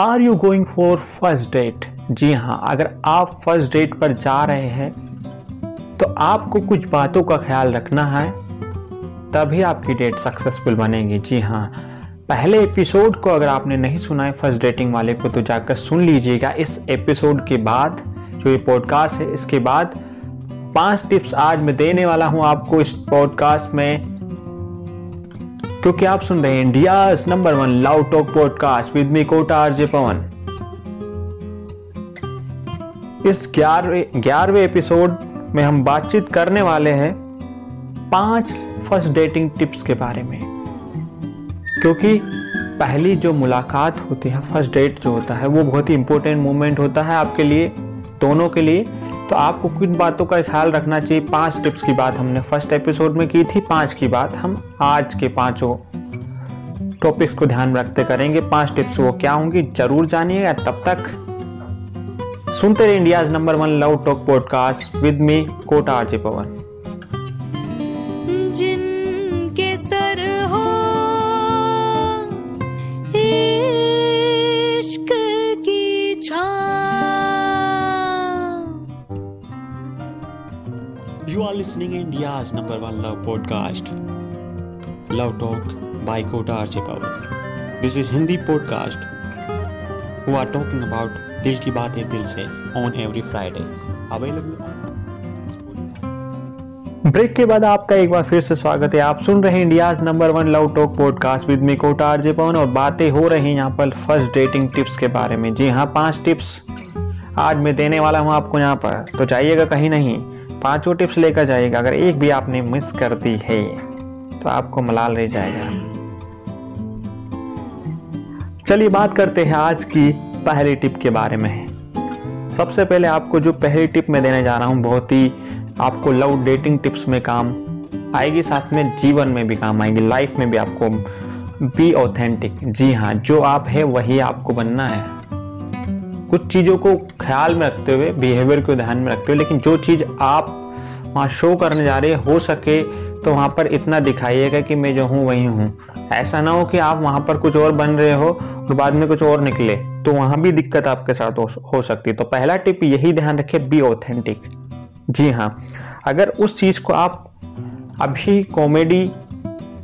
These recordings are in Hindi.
Are you going for first date? जी हाँ अगर आप फ़र्स्ट डेट पर जा रहे हैं तो आपको कुछ बातों का ख्याल रखना है, तभी आपकी डेट सक्सेसफुल बनेगी। जी हाँ पहले एपिसोड को अगर आपने नहीं सुना है, फ़र्स्ट डेटिंग वाले को तो जाकर सुन लीजिएगा। इस एपिसोड के बाद, जो ये पॉडकास्ट है, इसके बाद पाँच टिप्स आज मैं देने वाला हूँ आपको इस पॉडकास्ट में। क्योंकि आप सुन रहे हैं India number one love talk podcast with me Kota RJ Pawan. इस ग्यारहवें एपिसोड में हम बातचीत करने वाले हैं पाँच फ़र्स्ट डेटिंग टिप्स के बारे में। क्योंकि पहली जो मुलाकात होती है, फ़र्स्ट डेट जो होता है, वो बहुत ही इंपॉर्टेंट मोमेंट होता है आपके लिए, दोनों के लिए। तो आपको किन बातों का ख्याल रखना चाहिए? पाँच टिप्स की बात हमने फ़र्स्ट एपिसोड में की थी, पाँच की बात हम आज के पाँचों टॉपिक्स को ध्यान में रखते करेंगे। पाँच टिप्स वो क्या होंगी, ज़रूर जानिएगा तब तक। सुनते रहे India number one love talk podcast with me Kota RJ Pawan. You are listening India number one love podcast love talk by Kota RJ Pawan this is Hindi podcast who are talking about दिल की बात है दिल से on every Friday available break के बाद आपका एक बार फिर से स्वागत है। आप सुन रहे हैं India number one love talk podcast with me Kota RJ Pawan और बातें हो रही हैं यहाँ पर फ़र्स्ट डेटिंग टिप्स के बारे में। जी हाँ पाँच टिप्स आज मैं देने वाला हूँ आपको यहाँ पर। तो जाइएगा कहीं नहीं। पाँचों टिप्स लेकर जाइएगा, अगर एक भी आपने मिस कर दी है तो आपको मलाल रह जाएगा। चलिए बात करते हैं आज की पहली टिप के बारे में। सबसे पहले आपको जो पहली टिप मैं देने जा रहा हूँ, बहुत ही आपको लव डेटिंग टिप्स में काम आएगी, साथ में जीवन में भी काम आएगी लाइफ में भी आपको बी ऑथेंटिक जी हाँ जो आप है, वही आपको बनना है। कुछ चीज़ों को ख्याल में रखते हुए बिहेवियर को ध्यान में रखते हुए लेकिन जो चीज़ आप वहाँ शो करने जा रहे हो सके तो वहाँ पर इतना दिखाइएगा कि मैं जो हूँ वही हूँ। ऐसा ना हो कि आप वहाँ पर कुछ और बन रहे हो और बाद में कुछ और निकले तो वहाँ भी दिक्कत आपके साथ हो, सकती है। तो पहला टिप यही ध्यान रखे बी ऑथेंटिक जी हाँ अगर उस चीज़ को आप अभी कॉमेडी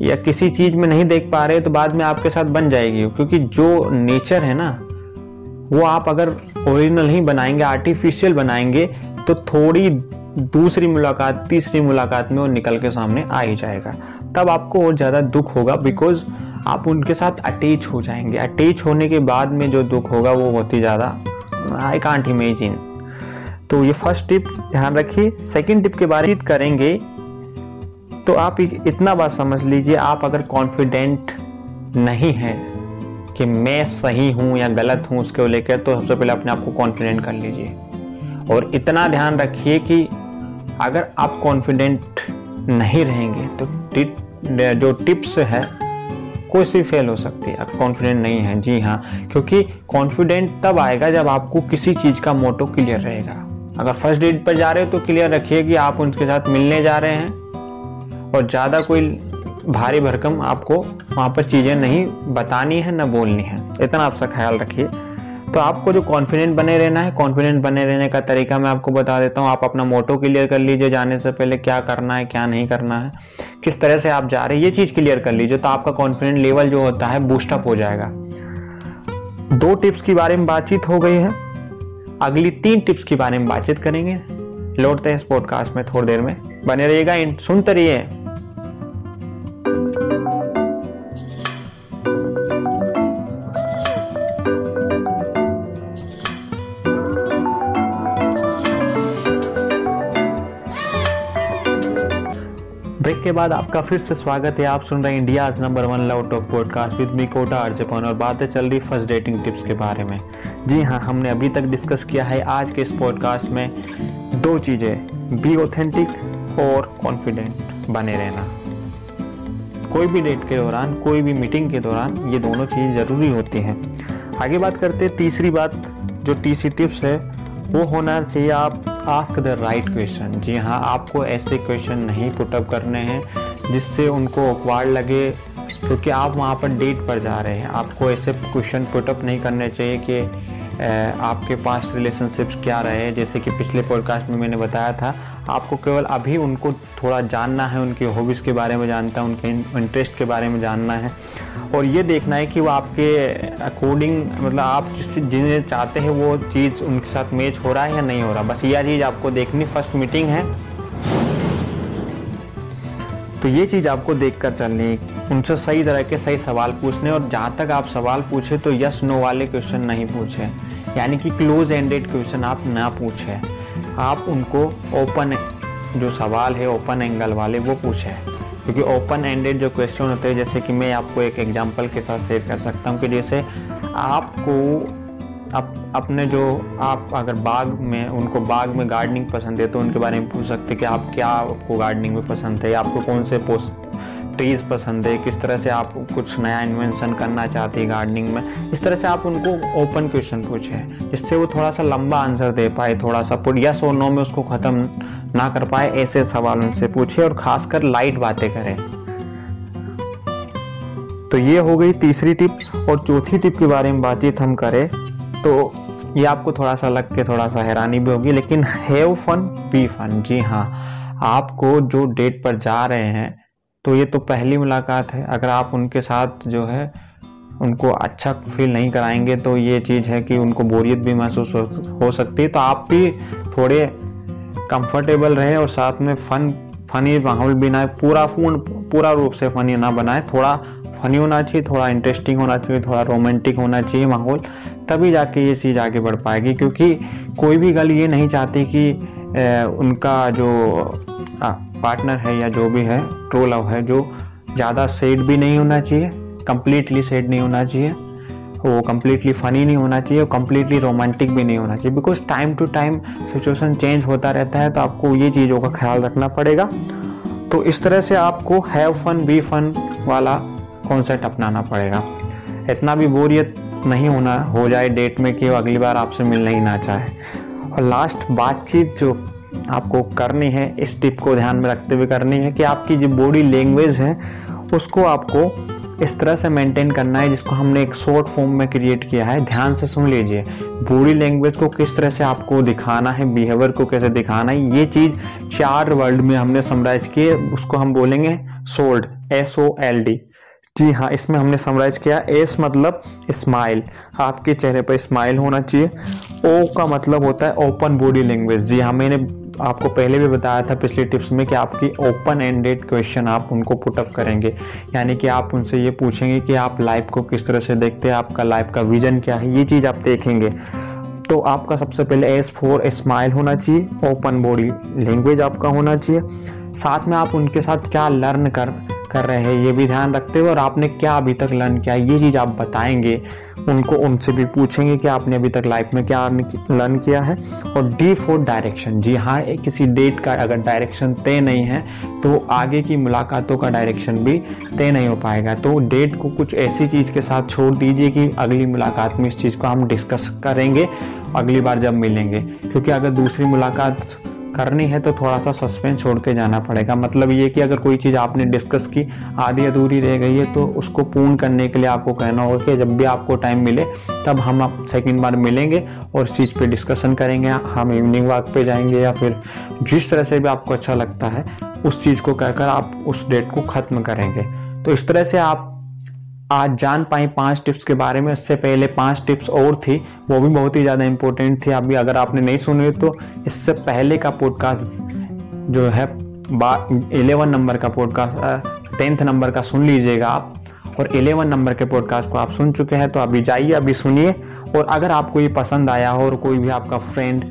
या किसी चीज़ में नहीं देख पा रहे तो बाद में आपके साथ बन जाएगी क्योंकि जो नेचर है ना वो आप अगर ओरिजिनल ही बनाएँगे आर्टिफिशियल बनाएँगे तो थोड़ी दूसरी मुलाकात, तीसरी मुलाकात में वो निकल के सामने आ ही जाएगा। तब आपको और ज़्यादा दुख होगा बिकॉज़ आप उनके साथ अटैच हो जाएँगे। अटैच होने के बाद में जो दुख होगा, वो बहुत ही ज़्यादा आई कांट इमेजिन तो ये फ़र्स्ट टिप ध्यान रखिए। सेकंड टिप के बारे में करेंगे तो आप इतना बात समझ लीजिए, आप अगर कॉन्फिडेंट नहीं हैं कि मैं सही हूँ या गलत हूँ उसको लेकर तो सबसे पहले अपने आप को कॉन्फिडेंट कर लीजिए। और इतना ध्यान रखिए कि अगर आप कॉन्फिडेंट नहीं रहेंगे तो जो टिप्स है, कोई सी फेल हो सकती है। आप कॉन्फिडेंट नहीं है, जी हाँ क्योंकि कॉन्फिडेंट तब आएगा जब आपको किसी चीज़ का मोटो क्लियर रहेगा। अगर फ़र्स्ट डेट पर जा रहे हो तो क्लियर रखिए कि आप उनके साथ मिलने जा रहे हैं। और ज़्यादा कोई भारी भरकम आपको वहाँ पर चीज़ें नहीं बतानी है, ना बोलनी है। इतना आपका ख्याल रखिए। तो आपको जो कॉन्फिडेंट बने रहना है कॉन्फिडेंट बने रहने का तरीका मैं आपको बता देता हूँ। आप अपना मोटो क्लियर कर लीजिए, जाने से पहले क्या करना है, क्या नहीं करना है, किस तरह से आप जा रहे हैं, ये चीज़ क्लियर कर लीजिए तो आपका कॉन्फिडेंट लेवल जो होता है बूस्टअप हो जाएगा। दो टिप्स के बारे में बातचीत हो गई है। अगली तीन टिप्स के बारे में बातचीत करेंगे। लौटते हैं इस पॉडकास्ट में थोड़ी देर में। बने रहिएगा सुनते रहिए। के बाद आपका फिर से स्वागत है। आप सुन रहे हैं India number one love talk podcast with me, Kota अर्जपन और बातें चल रही फ़र्स्ट डेटिंग टिप्स के बारे में। जी हाँ हमने अभी तक डिस्कस किया है आज के इस पॉडकास्ट में दो चीज़ें बी ऑथेंटिक और कॉन्फिडेंट बने रहना। कोई भी डेट के दौरान, कोई भी मीटिंग के दौरान ये दोनों चीज़ें ज़रूरी होती हैं। आगे बात करते तीसरी बात, जो तीसरी टिप्स है, वो होना चाहिए आप आस्क द राइट क्वेश्चन जी हाँ आपको ऐसे क्वेश्चन नहीं पुटअप करने हैं, जिससे उनको अखबार लगे, क्योंकि आप वहाँ पर डेट पर जा रहे हैं। आपको ऐसे क्वेश्चन पुटअप नहीं करने चाहिए कि आपके पास रिलेशनशिप्स क्या रहे जैसे कि पिछले पॉडकास्ट में मैंने बताया था आपको केवल अभी उनको थोड़ा जानना है, उनकी हॉबीज़ के बारे में जानता है, उनके इंटरेस्ट के बारे में जानना है। और ये देखना है कि वो आपके अकॉर्डिंग मतलब आप जिस जिन्हें चाहते हैं वो चीज़ उनके साथ मैच हो रहा है या नहीं हो रहा। बस यह चीज़ आपको देखनी फ़र्स्ट मीटिंग है। तो ये चीज़ आपको देख कर चलनी उनसे सही तरह के सही सवाल पूछने और जहाँ तक आप सवाल पूछे तो यस नो वाले क्वेश्चन नहीं पूछे। यानी कि क्लोज एंडेड क्वेश्चन आप ना पूछे। आप उनको ओपन जो सवाल है ओपन एंगल वाले, वो पूछें। क्योंकि ओपन एंडेड जो क्वेश्चन होते हैं, जैसे कि मैं आपको एक एग्जांपल के साथ शेयर कर सकता हूँ कि जैसे आपको आप अपने जो आप अगर बाग में, उनको बाग में गार्डनिंग पसंद है तो उनके बारे में पूछ सकते कि आप क्या आपको गार्डनिंग में पसंद है, आपको कौन से पोस्ट ट्रीज़ पसंद है, किस तरह से आप कुछ नया इन्वेंशन करना चाहते हैं गार्डनिंग में, इस तरह से आप उनको ओपन क्वेश्चन पूछें, जिससे वो थोड़ा सा लंबा आंसर दे पाए, थोड़ा सा यस और नो में उसको ख़त्म ना कर पाए, ऐसे सवाल उनसे पूछे और खासकर लाइट बातें करें। तो ये हो गई तीसरी टिप और चौथी टिप के बारे में बातचीत हम करें तो ये आपको थोड़ा सा लग के थोड़ा सा हैरानी भी होगी, लेकिन हैव फन बी फन जी हाँ आपको जो डेट पर जा रहे हैं तो ये तो पहली मुलाकात है। अगर आप उनके साथ जो है उनको अच्छा फील नहीं कराएँगे तो ये चीज़ है कि उनको बोरियत भी महसूस हो, हो सकती है। तो आप भी थोड़े कंफर्टेबल रहें और साथ में फन फनी माहौल भी ना पूरा पूर्ण पूरा रूप से फनी ना बनाए। थोड़ा फनी होना चाहिए थोड़ा इंटरेस्टिंग होना चाहिए थोड़ा रोमांटिक होना चाहिए माहौल तभी जाके ये चीज़ आगे बढ़ पाएगी। क्योंकि कोई भी गल ये नहीं चाहती कि ए, उनका जो पार्टनर है या जो भी है ट्रू लव है, जो ज़्यादा सेड भी नहीं होना चाहिए कम्प्लीटली सेड नहीं होना चाहिए, वो कम्प्लीटली फ़नी नहीं होना चाहिए और कम्प्लीटली रोमांटिक भी नहीं होना चाहिए। Because time to time situation change होता रहता है तो आपको ये चीज़ों का ख्याल रखना पड़ेगा। तो इस तरह से आपको हैव फन बी फन वाला कॉन्सेप्ट अपनाना पड़ेगा। इतना भी बोरियत नहीं होना, हो जाए डेट में कि अगली बार आपसे मिलना ही ना चाहे। और लास्ट बातचीत जो आपको करनी है, इस टिप को ध्यान में रखते हुए करनी है कि आपकी जो बॉडी लैंग्वेज है, उसको आपको इस तरह से मेंटेन करना है जिसको हमने एक शॉर्ट फॉर्म में क्रिएट किया है। ध्यान से सुन लीजिए बॉडी लैंग्वेज को किस तरह से आपको दिखाना है बिहेवियर को कैसे दिखाना है, ये चीज़ चार वर्ड में हमने समराइज किए उसको हम बोलेंगे sold S O L D जी हाँ इसमें हमने समराइज किया एस मतलब स्माइल आपके चेहरे पर स्माइल होना चाहिए ओ का मतलब होता है ओपन बॉडी लैंग्वेज जी हाँ मैंने आपको पहले भी बताया था पिछले टिप्स में कि आपकी ओपन एंडेड क्वेश्चन आप उनको पुटअप करेंगे। यानी कि आप उनसे ये पूछेंगे कि आप लाइफ को किस तरह से देखते हैं, आपका लाइफ का विजन क्या है, ये चीज़ आप देखेंगे। तो आपका सबसे पहले एस फोर स्माइल होना चाहिए ओपन बॉडी लैंग्वेज आपका होना चाहिए। साथ में आप उनके साथ क्या लर्न कर कर रहे हैं, ये भी ध्यान रखते हुए, और आपने क्या अभी तक लर्न किया? ये चीज़ आप बताएँगे, उनको, उनसे भी पूछेंगे कि आपने अभी तक लाइफ में क्या लर्न किया है। और डी फोर डायरेक्शन, जी हाँ किसी डेट का अगर डायरेक्शन तय नहीं है तो आगे की मुलाकातों का डायरेक्शन भी तय नहीं हो पाएगा। तो डेट को कुछ ऐसी चीज़ के साथ छोड़ दीजिए कि अगली मुलाकात में इस चीज़ को हम डिस्कस करेंगे, अगली बार जब मिलेंगे। क्योंकि अगर दूसरी मुलाकात करनी है तो थोड़ा सा सस्पेंस छोड़ के जाना पड़ेगा। मतलब ये कि अगर कोई चीज़ आपने डिस्कस की, आधी अधूरी रह गई है तो उसको पूर्ण करने के लिए आपको कहना होगा कि जब भी आपको टाइम मिले, तब हम आप सेकेंड बार मिलेंगे और इस चीज़ पर डिस्कशन करेंगे। हम इवनिंग वॉक पे जाएँगे या फिर जिस तरह से भी आपको अच्छा लगता है, उस चीज़ को कहकर आप उस डेट को ख़त्म करेंगे। तो इस तरह से आप आज जान पाई पाँच टिप्स के बारे में। इससे पहले पाँच टिप्स और थी, वो भी बहुत ही ज़्यादा इंपॉर्टेंट थी। अभी अगर आपने नहीं सुनी तो इससे पहले का पॉडकास्ट जो है इलेवन नंबर का पॉडकास्ट टेंथ नंबर का सुन लीजिएगा आप। और इलेवन नंबर के पॉडकास्ट को आप सुन चुके हैं तो अभी जाइए, अभी सुनिए। और अगर आपको ये पसंद आया हो और कोई भी आपका फ्रेंड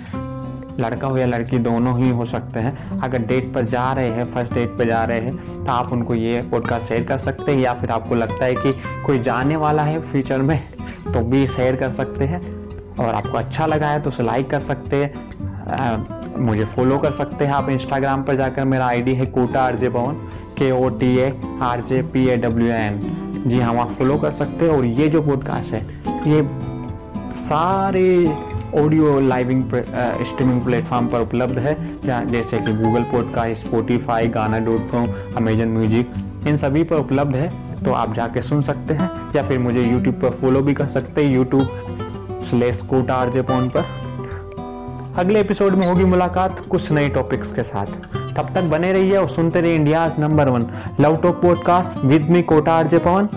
लड़का हो या लड़की दोनों ही हो सकते हैं। अगर डेट पर जा रहे हैं फ़र्स्ट डेट पर जा रहे हैं तो आप उनको ये पॉडकास्ट शेयर कर सकते हैं या फिर आपको लगता है कि कोई जाने वाला है फ्यूचर में तो भी शेयर कर सकते हैं। और आपको अच्छा लगा है तो उसे लाइक कर सकते हैं। मुझे फॉलो कर सकते हैं आप इंस्टाग्राम पर जाकर। मेरा आईडी है Kota R J Pawan K O T A R J P A W N G हाँ आप फॉलो कर सकते हैं। और ये जो पॉडकास्ट है, ये सारे ऑडियो लाइविंग स्ट्रीमिंग प्लेटफॉर्म पर उपलब्ध है जैसे कि Google podcast Spotify Gaana dot com Amazon music इन सभी पर उपलब्ध है। तो आप जाके सुन सकते हैं, या फिर मुझे यूट्यूब पर फॉलो भी कर सकते हैं YouTube slash Kota RJ Pawan पर। अगले एपिसोड में होगी मुलाकात कुछ नए टॉपिक्स के साथ। तब तक बने रहिए और सुनते रहिए India number one love talk podcast with me Kota RJ Pawan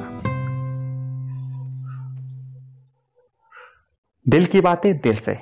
दिल की बातें दिल से।